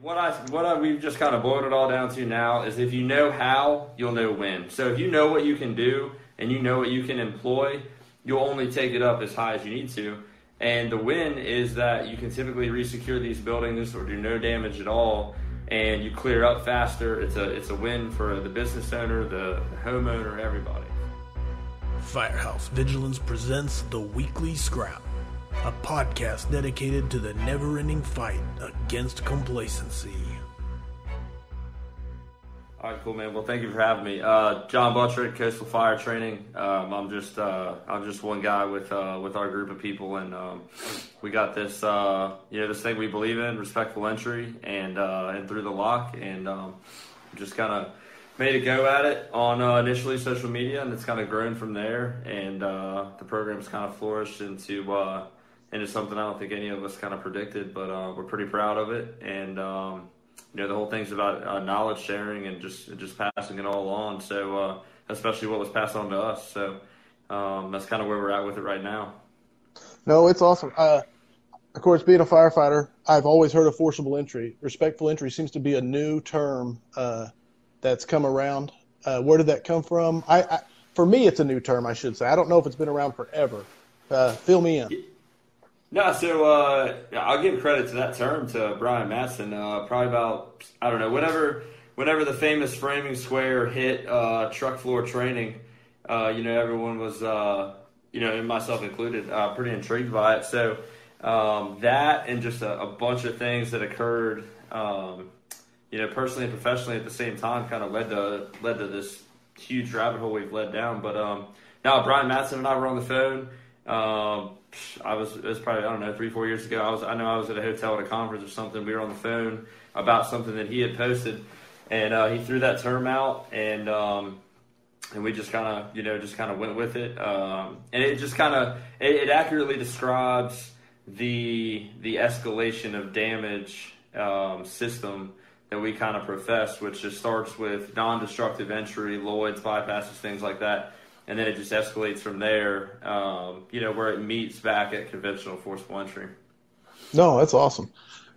What I what I, we've just kind of boiled it all down to now is if you know how, you'll know when. So if you know what you can do and you know what you can employ, you'll only take it up as high as you need to. And the win is that you can typically resecure these buildings or do no damage at all, and you clear up faster. It's a it's a win for the business owner, the, homeowner, everybody. Firehouse Vigilance presents the Weekly Scrap a podcast dedicated to the never ending fight against complacency. All right, cool, man. Well, thank you for having me. Uh, John Buttrick, Coastal Fire Training. Um, I'm just uh, I'm just one guy with uh, with our group of people, and um, we got this uh, you know this thing we believe in, respectful entry, and uh, and through the lock, and um, just kind of made a go at it on uh, initially social media, and it's kind of grown from there, and the program's kind of flourished into and it's something I don't think any of us kind of predicted, but uh, we're pretty proud of it. And um, you know, the whole thing's about uh, knowledge sharing and just just passing it all on. So uh, especially what was passed on to us. So um, that's kind of where we're at with it right now. No, it's awesome. Uh, of course, being a firefighter, I've always heard of forcible entry. Respectful entry seems to be a new term uh, that's come around. Uh, where did that come from? I, I, for me, it's a new term. I should say. I don't know if it's been around forever. fill me in. No, so uh, I'll give credit to that term to Brian Matson. Uh, probably about I don't know whenever whenever the famous framing square hit uh, truck floor training, uh, you know everyone was uh, you know myself included uh, pretty intrigued by it. So um, that and just a, a, bunch of things that occurred, um, you know, personally and professionally at the same time, kind of led to led to this huge rabbit hole we've led down. But um, now Brian Matson and I were on the phone. Um, I was it was probably I don't know three four years ago. I was I know I was at a hotel at a conference or something. We were on the phone about something that he had posted, and uh, he threw that term out, and um, and we just kind of you know just kind of went with it, um, and it just kind of it, it, accurately describes the the escalation of damage um, system that we kind of profess, which just starts with non-destructive entry, Lloyd's bypasses, things like that and then it just escalates from there. Um, you know, where it meets back at conventional forcible entry. No, that's awesome.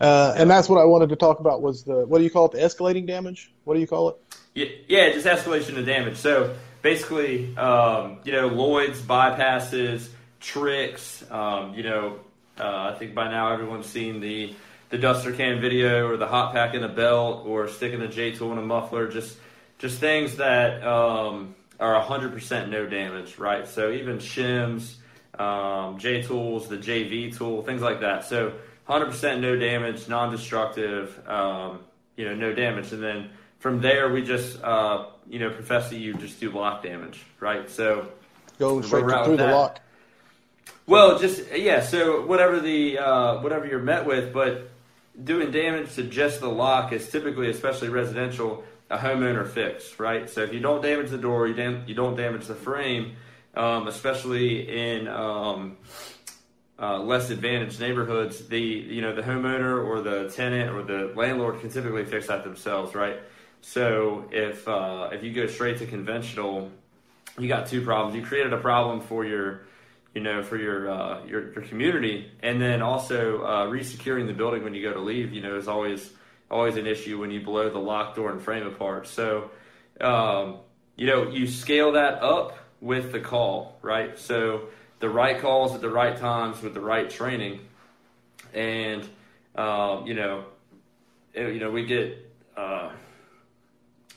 Uh, and that's what I wanted to talk about was the what do you call it? The escalating damage? What do you call it? Yeah, yeah just escalation of damage. So basically, um, you know, Lloyd's bypasses, tricks. Um, you know, uh, I think by now everyone's seen the the duster can video or the hot pack in a belt or sticking a J tool in a muffler. Just just things that um, are 100% no damage, right? So even shims, um, J tools, the JV tool, things like that. So 100% no damage, non-destructive, um, you know, no damage. And then from there, we just, uh, you know, profess that you just do lock damage, right? So go straight through the lock. Well, just yeah. So whatever the uh, whatever you're met with, but doing damage to just the lock is typically, especially residential, a homeowner fix, right? So if you don't damage the door, you, dam- you don't damage the frame, um, especially in um, uh, less advantaged neighborhoods, the you know the homeowner or the tenant or the landlord can typically fix that themselves, right? So if uh, if you go straight to conventional, you got two problems. You created a problem for your you know for your uh, your, your community, and then also uh, resecuring the building when you go to leave. You know is always always an issue when you blow the lock door and frame apart. So, um, you know, you scale that up with the call, right? So the right calls at the right times with the right training, and um, you know, it, you know, we get uh,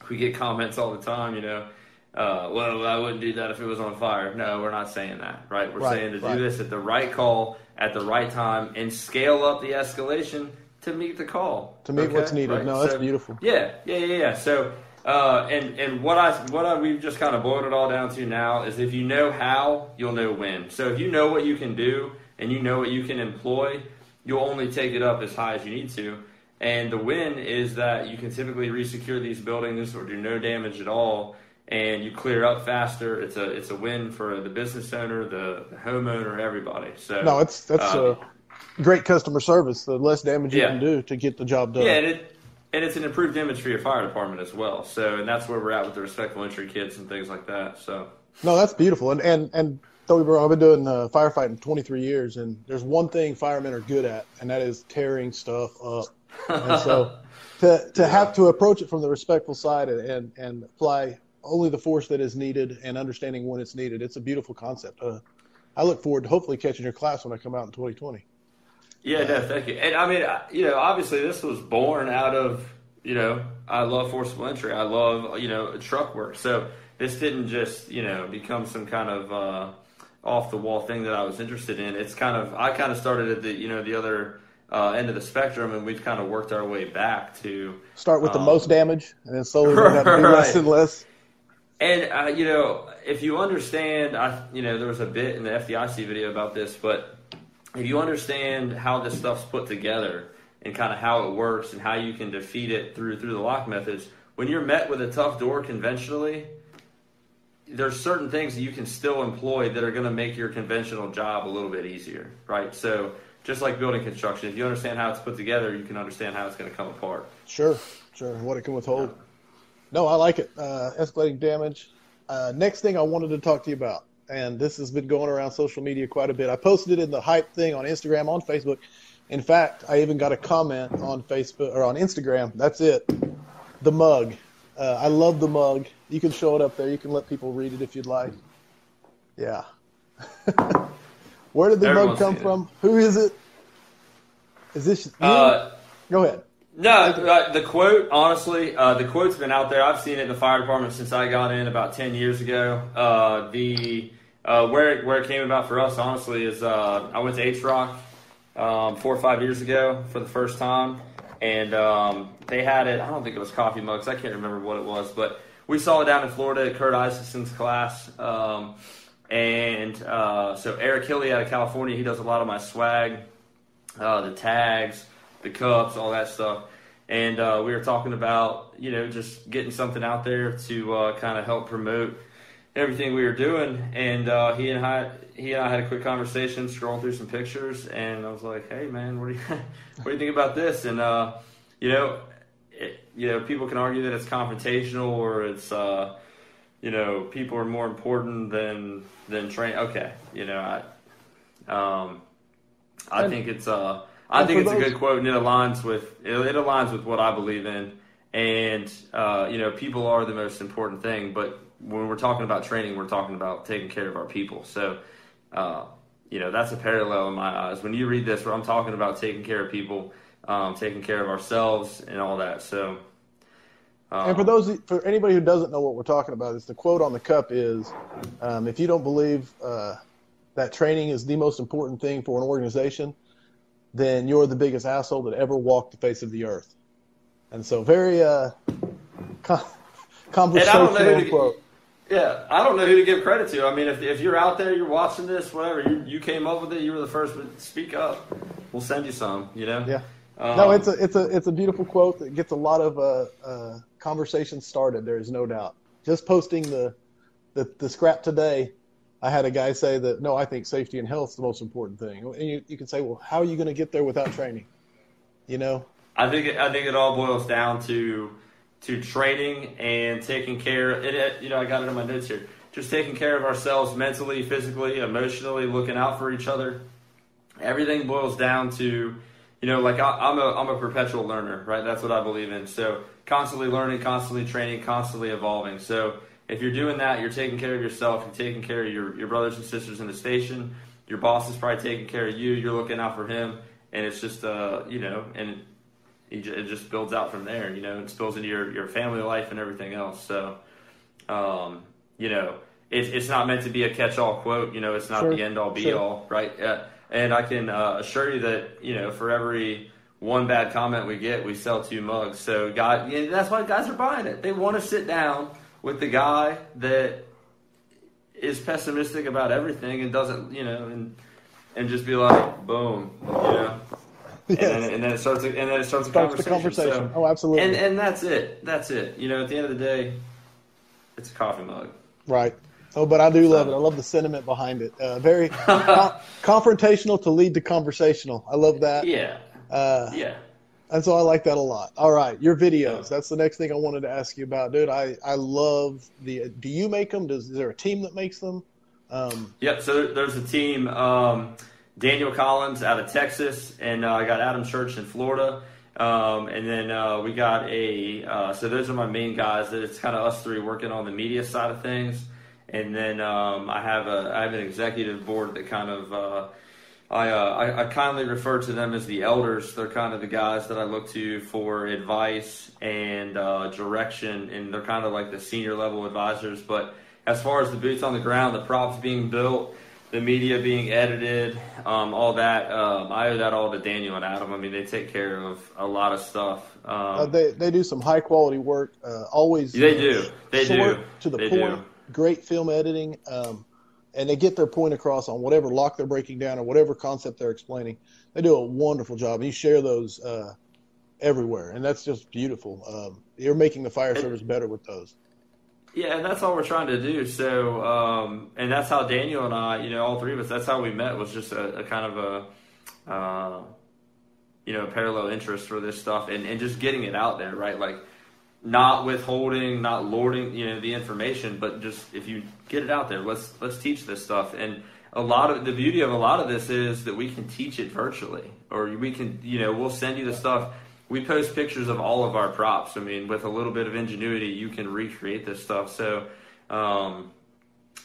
we get comments all the time, you know. Uh, well, I wouldn't do that if it was on fire. No, we're not saying that, right? We're right, saying to right. do this at the right call at the right time and scale up the escalation to meet the call. To meet okay? what's needed. Right? No, that's so, beautiful. Yeah, yeah, yeah, yeah. So, uh, and and what I what I, we've just kind of boiled it all down to now is if you know how, you'll know when. So if you know what you can do and you know what you can employ, you'll only take it up as high as you need to. And the win is that you can typically resecure these buildings or do no damage at all, and you clear up faster. It's a it's a win for the business owner, the, the homeowner, everybody. So no, it's that's uh, great customer service. The less damage you yeah. can do to get the job done. Yeah, and, it, and it's an improved image for your fire department as well. So, and that's where we're at with the respectful entry kits and things like that. So, no, that's beautiful. And and and don't be wrong, I've been doing uh, firefighting 23 years, and there's one thing firemen are good at, and that is tearing stuff up. And so, to to have to approach it from the respectful side and, and and apply only the force that is needed and understanding when it's needed. It's a beautiful concept. Uh, I look forward to hopefully catching your class when I come out in 2020. Yeah, no, thank you. And I mean, you know, obviously this was born out of, you know, I love forcible entry. I love, you know, truck work. So this didn't just, you know, become some kind of uh, off the wall thing that I was interested in. It's kind of, I kind of started at the, you know, the other uh, end of the spectrum, and we've kind of worked our way back to start with um, the most damage, and then slowly have to be right. less and less. And uh, you know, if you understand, I you know, there was a bit in the FDIC video about this, but if you understand how this stuff's put together and kind of how it works and how you can defeat it through through the lock methods, when you're met with a tough door conventionally, there's certain things that you can still employ that are going to make your conventional job a little bit easier, right? So just like building construction, if you understand how it's put together, you can understand how it's going to come apart. Sure, sure. What it can withhold. Yeah. No, I like it. Uh, escalating damage. Uh, next thing I wanted to talk to you about and this has been going around social media quite a bit. I posted it in the hype thing on Instagram, on Facebook. In fact, I even got a comment on Facebook or on Instagram. That's it. The mug. Uh, I love the mug. You can show it up there. You can let people read it if you'd like. Yeah. Where did the mug come from? It. Who is it? Is this? Uh, Go ahead. No, uh, the quote, honestly, uh, the quote's been out there. I've seen it in the fire department since I got in about 10 years ago. Uh, the uh, where it, where it came about for us, honestly, is uh, I went to H Rock um, four or five years ago for the first time, and um, they had it. I don't think it was coffee mugs. I can't remember what it was, but we saw it down in Florida at Kurt Isaacson's class. Um, and uh, so Eric Hilly out of California, he does a lot of my swag, uh, the tags, the cups, all that stuff. And uh, we were talking about, you know, just getting something out there to uh, kind of help promote everything we were doing, and uh, he and I he and I had a quick conversation, scrolling through some pictures, and I was like, "Hey, man, what do you what do you think about this?" And uh, you know, it, you know, people can argue that it's confrontational or it's uh, you know, people are more important than than train. Okay, you know, I um, I and, think it's uh, I think it's those- a good quote, and it aligns with it, it aligns with what I believe in. And uh, you know, people are the most important thing, but when we're talking about training, we're talking about taking care of our people. So, uh, you know, that's a parallel in my eyes. When you read this, where I'm talking about taking care of people, um, taking care of ourselves, and all that. So, um, and for those, for anybody who doesn't know what we're talking about, is the quote on the cup is, um, "If you don't believe uh, that training is the most important thing for an organization, then you're the biggest asshole that ever walked the face of the earth." And so, very uh, conversational quote. Yeah, I don't know who to give credit to. I mean, if, if you're out there, you're watching this, whatever, you, you came up with it, you were the first to speak up. We'll send you some, you know? Yeah. Um, no, it's a it's a it's a beautiful quote that gets a lot of uh, uh, conversation started. There is no doubt. Just posting the, the the scrap today, I had a guy say that no, I think safety and health is the most important thing. And you, you can say, well, how are you going to get there without training? You know. I think it, I think it all boils down to to training and taking care. It, you know, I got it in my notes here. Just taking care of ourselves mentally, physically, emotionally, looking out for each other. Everything boils down to, you know, like I, I'm a I'm a perpetual learner, right? That's what I believe in. So constantly learning, constantly training, constantly evolving. So if you're doing that, you're taking care of yourself. You're taking care of your your brothers and sisters in the station. Your boss is probably taking care of you. You're looking out for him, and it's just uh, you know, and it just builds out from there. You know, it spills into your, your family life and everything else. So, um, you know, it, it's not meant to be a catch all quote. You know, it's not sure. the end all be sure. all, right? Uh, and I can uh, assure you that you know, for every one bad comment we get, we sell two mugs. So, God, that's why guys are buying it. They want to sit down with the guy that is pessimistic about everything and doesn't, you know, and and just be like, boom, you know. Yes. And, then, and, then, it starts. And then it starts, starts a conversation. conversation. So, oh, absolutely. And and that's it. That's it. You know, at the end of the day, it's a coffee mug. Right. Oh, but I do love it. I love the sentiment behind it. Uh, very co- confrontational to lead to conversational. I love that. Yeah. Uh, yeah. And so I like that a lot. All right, your videos. That's the next thing I wanted to ask you about, dude. I, I love the. Do you make them? Does is there a team that makes them? Um, yeah. So there's a team. Um, Daniel Collins out of Texas, and uh, I got Adam Church in Florida. Um, and then uh, we got a uh, so those are my main guys. That It's kind of us three working on the media side of things, and then um, I have a I have an executive board that kind of uh, I, uh, I, I kindly refer to them as the elders. They're kind of the guys that I look to for advice and uh, direction, and they're kind of like the senior level advisors. But as far as the boots on the ground, the props being built the media being edited, um, all that. Um, I owe that all to Daniel and Adam. I mean, they take care of a lot of stuff. Um, uh, they they do some high quality work. Uh, always they do. They short, do to the they point. Do. Great film editing, um, and they get their point across on whatever lock they're breaking down or whatever concept they're explaining. They do a wonderful job, and you share those uh, everywhere, and that's just beautiful. Um, you're making the fire service better with those. Yeah, and that's all we're trying to do. So, um, and that's how Daniel and I, you know, all three of us, that's how we met was just a, a kind of a, uh, you know, parallel interest for this stuff and, and just getting it out there, right? Like, not withholding, not lording, you know, the information, but just if you get it out there, let's let's teach this stuff. And a lot of the beauty of a lot of this is that we can teach it virtually, or we can, you know, we'll send you the stuff we post pictures of all of our props. I mean, with a little bit of ingenuity, you can recreate this stuff. So, um,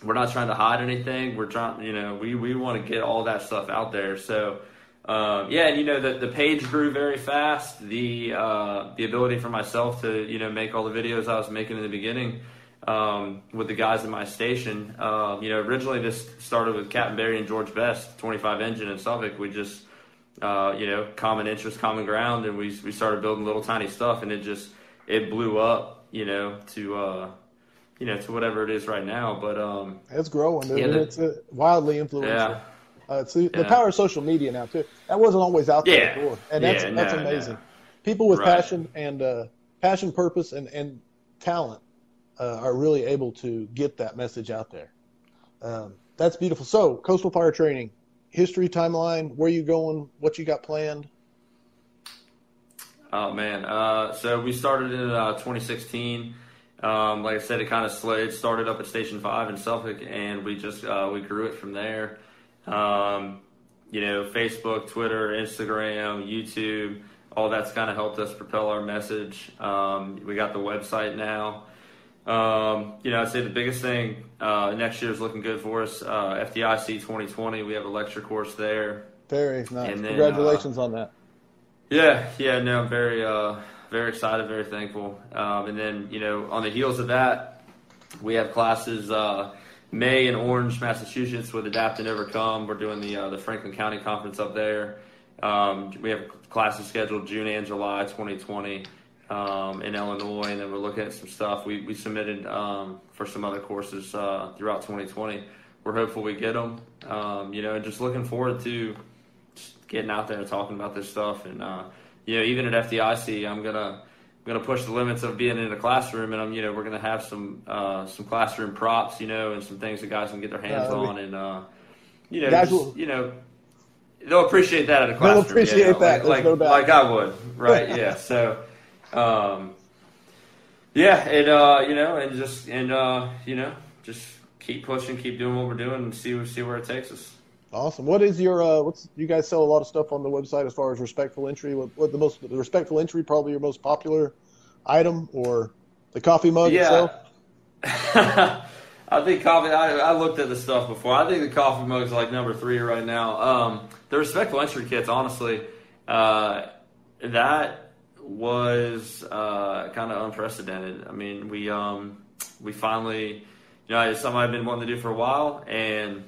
we're not trying to hide anything. We're trying, you know, we, we want to get all that stuff out there. So, um, yeah, and you know, the, the page grew very fast. The, uh, the ability for myself to, you know, make all the videos I was making in the beginning, um, with the guys in my station. Um, you know, originally this started with Captain Barry and George Best, 25 engine in Suffolk. We just, uh, you know, common interest, common ground, and we we started building little tiny stuff, and it just it blew up, you know, to uh, you know to whatever it is right now. But um, it's growing. Yeah, the, it's uh, wildly influential. Yeah. Uh, it's the, yeah. the, power of social media now too. That wasn't always out there yeah. before, and that's yeah, that's no, amazing. No. People with right. passion and uh, passion, purpose, and and talent uh, are really able to get that message out there. Um, that's beautiful. So, coastal fire training history timeline, where you going, what you got planned? Oh man, uh, so we started in uh, 2016. Um, like I said, it kind of. It started up at Station Five in Suffolk, and we just uh, we grew it from there. Um, you know, Facebook, Twitter, Instagram, YouTube, all that's kind of helped us propel our message. Um, we got the website now. Um, you know, I'd say the biggest thing uh, next year is looking good for us. Uh, FDIC 2020, we have a lecture course there. Very nice. Then, Congratulations uh, on that. Yeah, yeah, no, I'm very, uh, very excited, very thankful. Um, and then, you know, on the heels of that, we have classes uh, May in Orange, Massachusetts, with Adapt and Overcome. We're doing the uh, the Franklin County Conference up there. Um, we have classes scheduled June and July 2020 um, in Illinois, and then we're looking at some stuff. We, we submitted um, for some other courses uh, throughout 2020. We're hopeful we get them. Um, you know, just looking forward to getting out there and talking about this stuff. And uh, you know, even at FDIC, I'm gonna I'm gonna push the limits of being in a classroom, and I'm you know we're gonna have some uh, some classroom props, you know, and some things that guys can get their hands on, and uh, you know, just, will, you know. They'll appreciate that at a classroom. They'll appreciate that. Like, like, no like I would, right? yeah. So, um, yeah, and uh, you know, and just and uh, you know, just keep pushing, keep doing what we're doing, and see see where it takes us. Awesome. What is your uh, what's you guys sell a lot of stuff on the website as far as respectful entry? What, what the most the respectful entry probably your most popular item or the coffee mug yeah. itself? I think coffee. I, I, looked at the stuff before. I think the coffee mug's like number three right now. Um, the respectful entry kits, honestly, uh, that was uh, kind of unprecedented. I mean, we um, we finally, you know, it's something I've been wanting to do for a while, and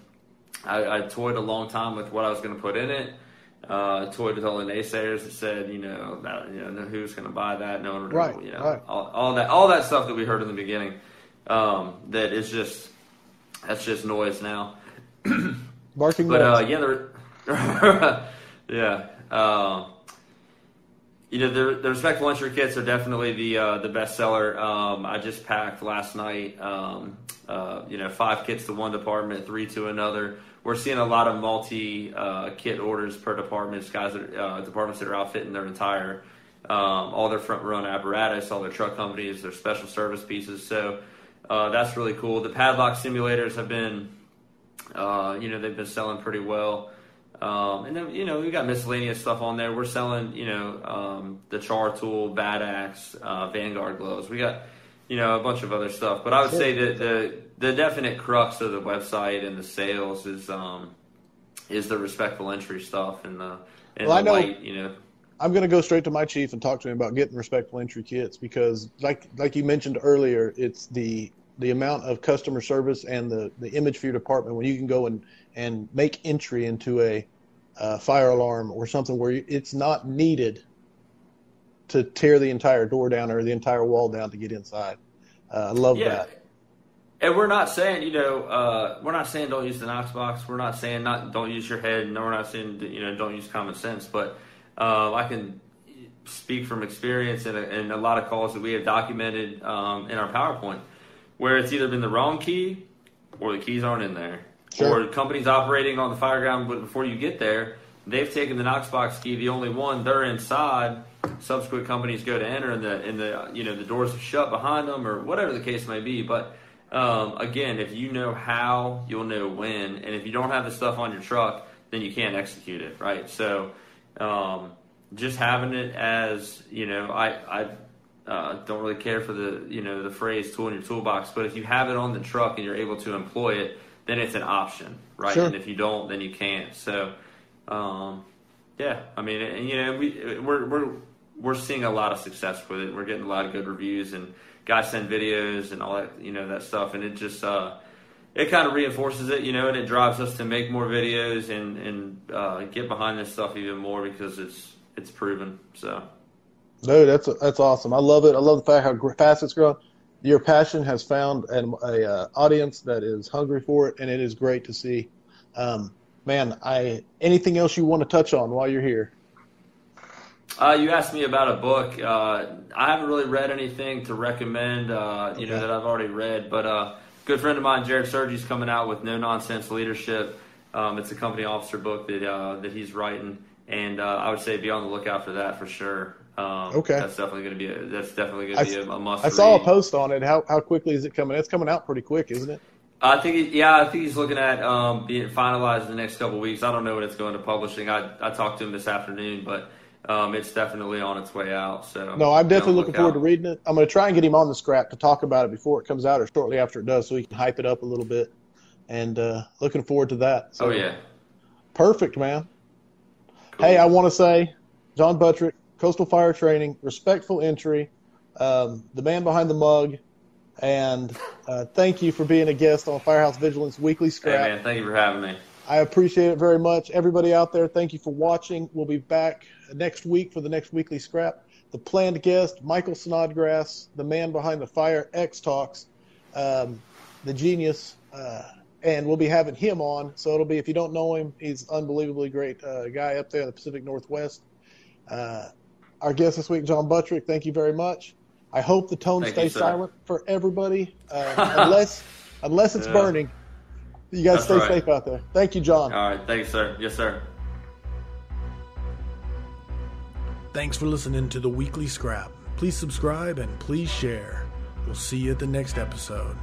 I, I toyed a long time with what I was going to put in it. Uh, toyed with all the naysayers that said, you know, that you know, who's going to buy that? No one, right, you know, right. all, all that, all that stuff that we heard in the beginning. Um, that is just that's just noise now. Barking. But uh, yeah, yeah. Uh, you know, the, the respectful entry kits are definitely the uh, the best seller. Um, I just packed last night. Um, uh, you know, five kits to one department, three to another. We're seeing a lot of multi uh, kit orders per department. Guys, that, uh, departments that are outfitting their entire um, all their front run apparatus, all their truck companies, their special service pieces. So uh, that's really cool. The padlock simulators have been, uh, you know, they've been selling pretty well. Um, and then you know we got miscellaneous stuff on there. We're selling you know um, the Char Tool, Bad Axe, uh, Vanguard gloves. We got you know a bunch of other stuff. But I would say that the the definite crux of the website and the sales is um, is the respectful entry stuff and the and Well, I the know- light. You know, I'm going to go straight to my chief and talk to him about getting respectful entry kits because, like like you mentioned earlier, it's the the amount of customer service and the the image for your department when you can go and and make entry into a uh, fire alarm or something where it's not needed to tear the entire door down or the entire wall down to get inside. Uh, I love yeah. that. And we're not saying, you know, uh, we're not saying don't use the Knox box. We're not saying not don't use your head. No, we're not saying you know don't use common sense. But uh, I can speak from experience and a, and a lot of calls that we have documented um, in our PowerPoint, where it's either been the wrong key or the keys aren't in there, Sure. or companies operating on the fire ground, but before you get there, they've taken the Knox box key, the only one. They're inside. Subsequent companies go to enter, and the and the you know the doors are shut behind them, or whatever the case may be. But um, again, if you know how, you'll know when, and if you don't have the stuff on your truck, then you can't execute it, right? So, um, just having it as you know, I I uh, don't really care for the you know the phrase "tool in your toolbox," but if you have it on the truck and you're able to employ it, then it's an option, right? Sure. And if you don't, then you can't. So, um, yeah, I mean, and, you know, we we're we're we're seeing a lot of success with it. We're getting a lot of good reviews and guys send videos and all that, you know, that stuff, and it just uh, it kind of reinforces it, you know, and it drives us to make more videos and and uh, get behind this stuff even more because it's it's proven. So. Dude, that's that's awesome. I love it. I love the fact how fast it's growing. Your passion has found an a, uh, audience that is hungry for it, and it is great to see. Um, man, I anything else you want to touch on while you're here? Uh, you asked me about a book. Uh, I haven't really read anything to recommend, uh, you know, that I've already read. But uh, good friend of mine, Jared Sergi's coming out with No Nonsense Leadership. Um, it's a company officer book that uh, that he's writing, and uh, I would say be on the lookout for that for sure. Um, Okay. that's definitely going to be a, that's definitely going to be a, a must. I saw a post on it. How how quickly is it coming? It's coming out pretty quick, isn't it? I think, he, yeah, I think he's looking at um, being finalized in the next couple weeks. I don't know when it's going to publishing. I, I talked to him this afternoon, but um, it's definitely on its way out. So No, I'm definitely looking forward to reading it. I'm going to try and get him on the scrap to talk about it before it comes out or shortly after it does, so he can hype it up a little bit. And uh, looking forward to that. So, Oh yeah. perfect, man. Cool. Hey, I want to say, John Buttrick, Coastal Fire Training, respectful entry, um, the man behind the mug, and uh, thank you for being a guest on Firehouse Vigilance Weekly Scrap. Hey man, thank you for having me. I appreciate it very much. Everybody out there, thank you for watching. We'll be back next week for the next weekly scrap. The planned guest, Michael Snodgrass, the man behind the Fire X Talks, um, the genius, uh, and we'll be having him on. So it'll be, if you don't know him, he's unbelievably great uh, guy up there in the Pacific Northwest. Uh, our guest this week, John Buttrick, thank you very much. I hope the tone Thank stays sir. silent for everybody, uh, unless unless it's Yeah. burning. You guys That's stay right. safe out there. Thank you, John. All right, thanks, sir. Yes, sir. Thanks for listening to the weekly scrap. Please subscribe and please share. We'll see you at the next episode.